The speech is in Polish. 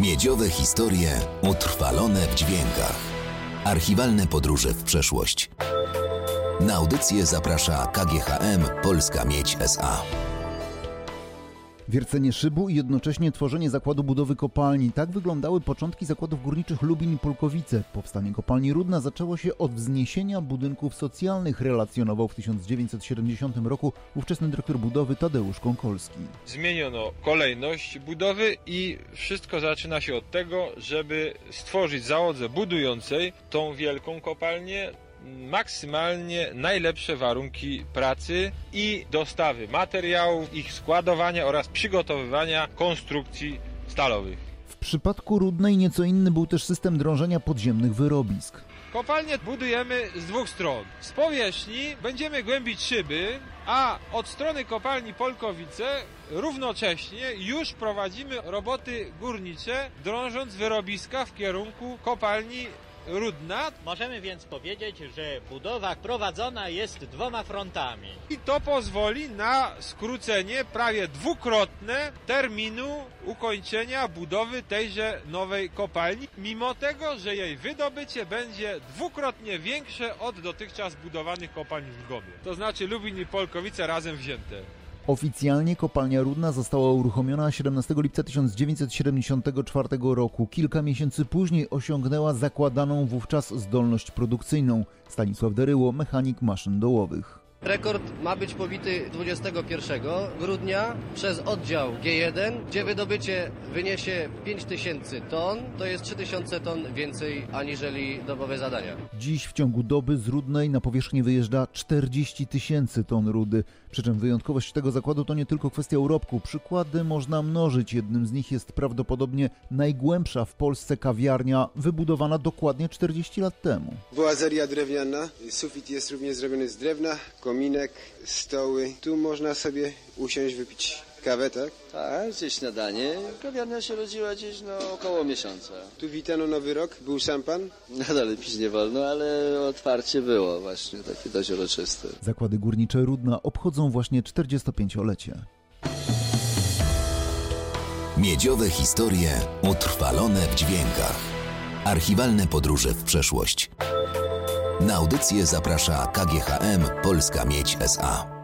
Miedziowe historie utrwalone w dźwiękach. Archiwalne podróże w przeszłość. Na audycję zaprasza KGHM Polska Miedź SA. Wiercenie szybu i jednocześnie tworzenie zakładu budowy kopalni. Tak wyglądały początki zakładów górniczych Lubin i Polkowice. Powstanie kopalni Rudna zaczęło się od wzniesienia budynków socjalnych, relacjonował w 1970 roku ówczesny dyrektor budowy Tadeusz Konkolski. Zmieniono kolejność budowy i wszystko zaczyna się od tego, żeby stworzyć załodze budującej tą wielką kopalnię, maksymalnie najlepsze warunki pracy i dostawy materiałów, ich składowania oraz przygotowywania konstrukcji stalowych. W przypadku Rudnej nieco inny był też system drążenia podziemnych wyrobisk. Kopalnię budujemy z dwóch stron. Z powierzchni będziemy głębić szyby, a od strony kopalni Polkowice równocześnie już prowadzimy roboty górnicze, drążąc wyrobiska w kierunku kopalni Rudna Możemy więc powiedzieć, że budowa prowadzona jest dwoma frontami. i to pozwoli na skrócenie prawie dwukrotne terminu ukończenia budowy tejże nowej kopalni, mimo tego, że jej wydobycie będzie dwukrotnie większe od dotychczas budowanych kopalni w Lwowie. To znaczy Lubin i Polkowice razem wzięte. Oficjalnie kopalnia Rudna została uruchomiona 17 lipca 1974 roku. Kilka miesięcy później osiągnęła zakładaną wówczas zdolność produkcyjną. Stanisław Deryło, mechanik maszyn dołowych. Rekord ma być pobity 21 grudnia przez oddział G1, gdzie wydobycie wyniesie 5000 ton, to jest 3000 ton więcej aniżeli dobowe zadania. Dziś w ciągu doby z Rudnej na powierzchnię wyjeżdża 40 tysięcy ton rudy. Przy czym wyjątkowość tego zakładu to nie tylko kwestia urobku. Przykłady można mnożyć. Jednym z nich jest prawdopodobnie najgłębsza w Polsce kawiarnia, wybudowana dokładnie 40 lat temu. Boazeria drewniana, sufit jest również zrobiony z drewna, kominek, stoły. Tu można sobie usiąść, wypić kawę, tak? Tak, gdzieś śniadanie. Kawiarnia się rodziła gdzieś no około miesiąca. Tu witano Nowy Rok, był szampan. Nadal pić nie wolno, ale otwarcie było właśnie, takie dość uroczyste. Zakłady górnicze Rudna obchodzą właśnie 45-lecie. Miedziowe historie utrwalone w dźwiękach. Archiwalne podróże w przeszłość. Na audycję zaprasza KGHM Polska Miedź SA.